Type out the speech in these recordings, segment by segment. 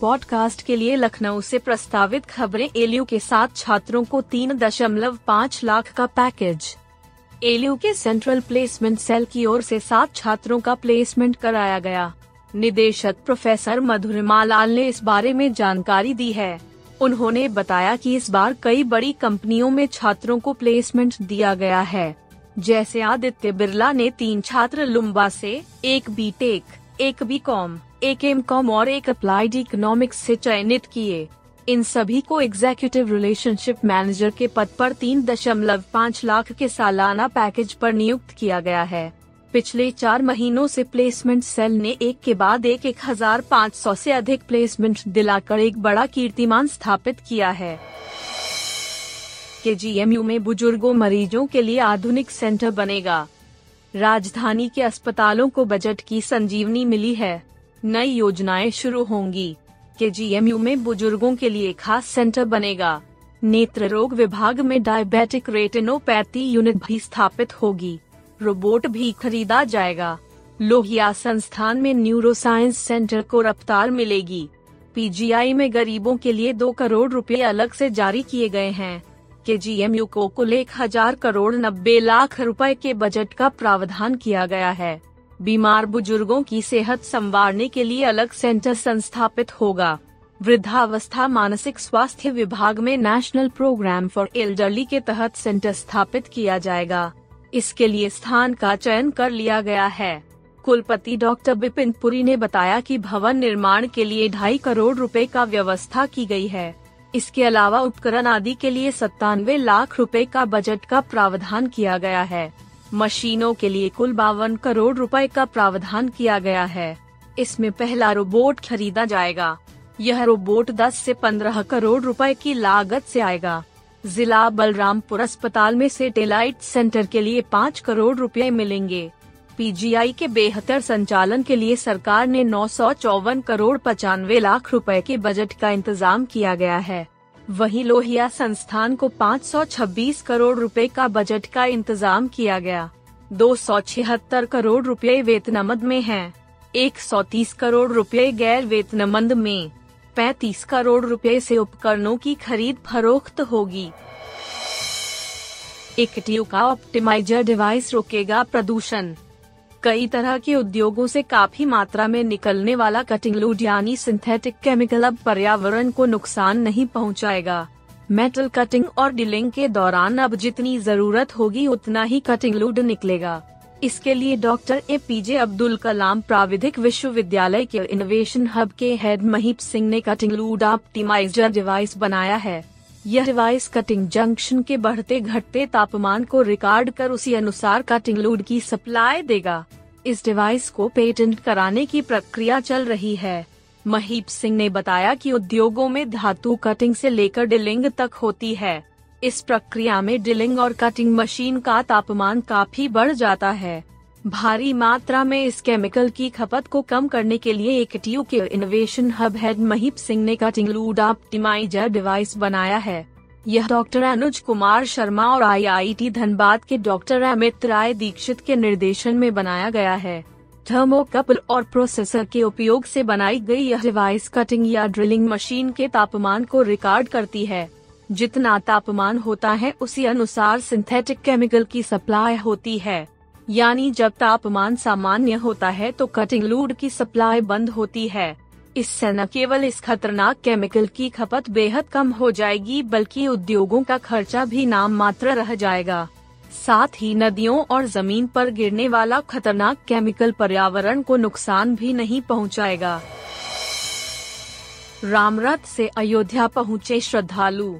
Podcast के लिए लखनऊ से प्रस्तावित खबरें एलयू के साथ छात्रों को तीन दशमलव पाँच लाख का पैकेज एलयू के सेंट्रल प्लेसमेंट सेल की ओर से सात छात्रों का प्लेसमेंट कराया गया। निदेशक प्रोफेसर मधुरिमा लाल ने इस बारे में जानकारी दी है। उन्होंने बताया कि इस बार कई बड़ी कंपनियों में छात्रों को प्लेसमेंट दिया गया है। जैसे आदित्य बिरला ने तीन छात्र लुम्बा से, एक बीटेक एक बी कॉम एक एम कॉम और एक अप्लाइड इकोनॉमिक्स से चयनित किए। इन सभी को एग्जीक्यूटिव रिलेशनशिप मैनेजर के पद पर तीन दशमलव पाँच लाख के सालाना पैकेज पर नियुक्त किया गया है। पिछले चार महीनों से प्लेसमेंट सेल ने एक के बाद एक एक हज़ार पाँच सौ ऐसी अधिक प्लेसमेंट दिलाकर एक बड़ा कीर्तिमान स्थापित किया है। के जीएमयू में बुज़ुर्गों मरीजों के लिए आधुनिक सेंटर बनेगा। राजधानी के अस्पतालों को बजट की संजीवनी मिली है। नई योजनाएँ शुरू होंगी। के जीएमयू में बुज़ुर्गों के लिए खास सेंटर बनेगा। नेत्र रोग विभाग में डायबिटिक रेटिनोपैथी यूनिट भी स्थापित होगी। रोबोट भी खरीदा जाएगा। लोहिया संस्थान में न्यूरो साइंस सेंटर को रफ्तार मिलेगी। पीजीआई में गरीबों के लिए दो करोड़ रुपए अलग से जारी किए गए हैं। के जीएमयू को कुल एक हज़ार करोड़ नब्बे लाख रुपए के बजट का प्रावधान किया गया है। बीमार बुज़ुर्गों की सेहत संवारने के लिए अलग सेंटर संस्थापित होगा। वृद्धावस्था मानसिक स्वास्थ्य विभाग में नेशनल प्रोग्राम फॉर एल्डरली के तहत सेंटर स्थापित किया जाएगा। इसके लिए स्थान का चयन कर लिया गया है। कुलपति डॉक्टर बिपिन पुरी ने बताया कि भवन निर्माण के लिए ढाई करोड़ रुपए का व्यवस्था की गई है। इसके अलावा उपकरण आदि के लिए सत्तानवे लाख रुपए का बजट का प्रावधान किया गया है। मशीनों के लिए कुल बावन करोड़ रुपए का प्रावधान किया गया है। इसमें पहला रोबोट खरीदा जाएगा। यह रोबोट 10 से 15 करोड़ रुपए की लागत से आएगा। जिला बलरामपुर अस्पताल में सेटेलाइट सेंटर के लिए पाँच करोड़ रुपए मिलेंगे। पीजीआई के बेहतर संचालन के लिए सरकार ने नौ सौ चौवन करोड़ पचानवे लाख रुपए के बजट का इंतज़ाम किया गया है। वहीं लोहिया संस्थान को 526 करोड़ रुपए का बजट का इंतज़ाम किया गया। दो सौ छिहत्तर करोड़ रुपए वेतनमद में हैं, 130 करोड़ रुपए गैर वेतनमंद में। 35 करोड़ रुपए से उपकरणों की खरीद फरोख्त होगी। एक का ऑप्टिमाइजर डिवाइस रोकेगा प्रदूषण। कई तरह के उद्योगों से काफ़ी मात्रा में निकलने वाला कटिंग लूड यानी सिंथेटिक केमिकल अब पर्यावरण को नुकसान नहीं पहुंचाएगा। मेटल कटिंग और डिलिंग के दौरान अब जितनी ज़रूरत होगी उतना ही कटिंग लूड निकलेगा इसके लिए doctor A P J Abdul Kalam प्राविधिक विश्वविद्यालय के इनोवेशन हब के हेड महीप सिंह ने कटिंग लूड ऑप्टिमाइजर डिवाइस बनाया है यह डिवाइस कटिंग जंक्शन के बढ़ते घटते तापमान को रिकॉर्ड कर उसी अनुसार कटिंग लूड की सप्लाई देगा। इस डिवाइस को पेटेंट कराने की प्रक्रिया चल रही है। महीप सिंह ने बताया कि उद्योगों में धातु कटिंग से लेकर डिलिंग तक होती है। इस प्रक्रिया में डिलिंग और कटिंग मशीन का तापमान काफ़ी बढ़ जाता है। भारी मात्रा में इस केमिकल की खपत को कम करने के लिए एक टीयू के innovation hub head Mahip Singh ने कटिंग लूड ऑप्टिमाइजर डिवाइस बनाया है। यह डॉक्टर अनुज कुमार शर्मा और आईआईटी धनबाद के डॉक्टर अमित राय दीक्षित के निर्देशन में बनाया गया है। थर्मोकपल और प्रोसेसर के उपयोग से बनाई गई यह डिवाइस कटिंग या ड्रिलिंग मशीन के तापमान को रिकॉर्ड करती है। जितना तापमान होता है, उसी अनुसार सिंथेटिक केमिकल की सप्लाई होती है। यानी जब तापमान सामान्य होता है तो कटिंग लूड की सप्लाई बंद होती है। इससे न केवल इस खतरनाक केमिकल की खपत बेहद कम हो जाएगी, बल्कि उद्योगों का खर्चा भी नाम मात्र रह जाएगा। साथ ही नदियों और ज़मीन पर गिरने वाला खतरनाक केमिकल पर्यावरण को नुकसान भी नहीं पहुंचाएगा। रामरथ से अयोध्या पहुँचे श्रद्धालु।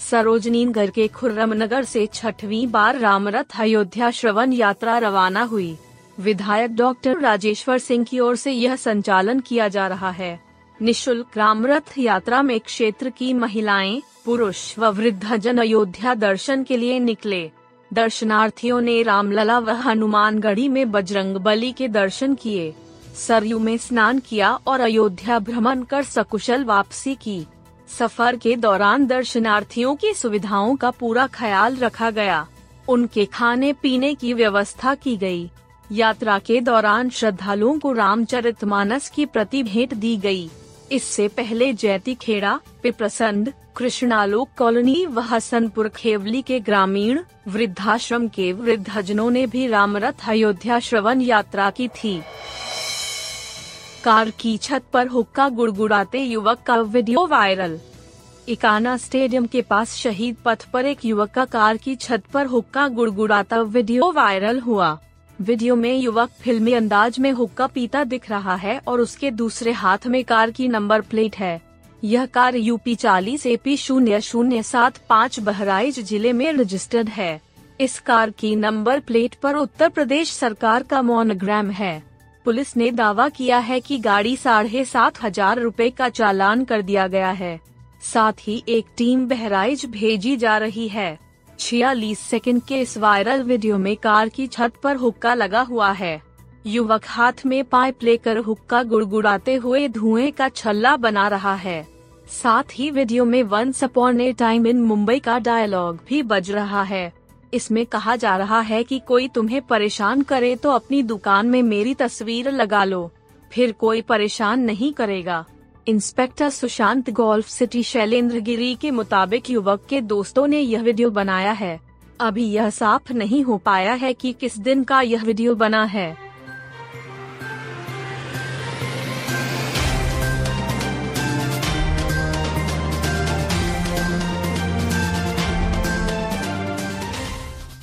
सरोजनी नगर के खुर्रम नगर से छठवीं बार रामरथ अयोध्या श्रवण यात्रा रवाना हुई। विधायक डॉक्टर राजेश्वर सिंह की ओर से यह संचालन किया जा रहा है। निशुल्क रामरथ यात्रा में क्षेत्र की महिलाएँ, पुरुष व वृद्धजन अयोध्या दर्शन के लिए निकले। दर्शनार्थियों ने रामलला व हनुमानगढ़ी में बजरंग बली के दर्शन किए। सरयू में स्नान किया और अयोध्या भ्रमण कर सकुशल वापसी की। सफ़र के दौरान दर्शनार्थियों की सुविधाओं का पूरा ख्याल रखा गया उनके खाने पीने की व्यवस्था की गई। यात्रा के दौरान श्रद्धालुओं को रामचरितमानस की प्रति भेंट दी गई। इससे पहले जैती खेड़ा पिप्रसंद कृष्णालोक कॉलोनी व हसनपुर खेवली के ग्रामीण, वृद्धाश्रम के वृद्धजनों ने भी रामरथ अयोध्या श्रवण यात्रा की थी कार की छत पर हुक्का गुड़गुड़ाते युवक का वीडियो वायरल। इकाना स्टेडियम के पास शहीद पथ पर एक युवक का कार की छत पर हुक्का गुड़गुड़ाता वीडियो वायरल हुआ। वीडियो में युवक फिल्मी अंदाज में हुक्का पीता दिख रहा है और उसके दूसरे हाथ में कार की नंबर प्लेट है। यह कार यूपी चालीस ए पी शून्य शून्य सात पाँच बहराइच ज़िले में रजिस्टर्ड है। इस कार की नंबर प्लेट पर उत्तर प्रदेश सरकार का मोनोग्राम है। पुलिस ने दावा किया है कि गाड़ी साढ़े सात हज़ार रूपए का चालान कर दिया गया है। साथ ही एक टीम बहराइच भेजी जा रही है। छियालीस सेकंड के इस वायरल वीडियो में कार की छत पर हुक्का लगा हुआ है। युवक हाथ में पाइप लेकर हुक्का गुड़गुड़ाते हुए धुएँ का छल्ला बना रहा है। साथ ही वीडियो में one a time in Mumbai का डायलॉग भी बज रहा है। इसमें कहा जा रहा है कि कोई तुम्हें परेशान करे तो अपनी दुकान में मेरी तस्वीर लगा लो। फिर कोई परेशान नहीं करेगा। Inspector Sushant golf city Shailendra Giri के मुताबिक युवक के दोस्तों ने यह वीडियो बनाया है। अभी यह साफ़ नहीं हो पाया है कि किस दिन का यह वीडियो बना है।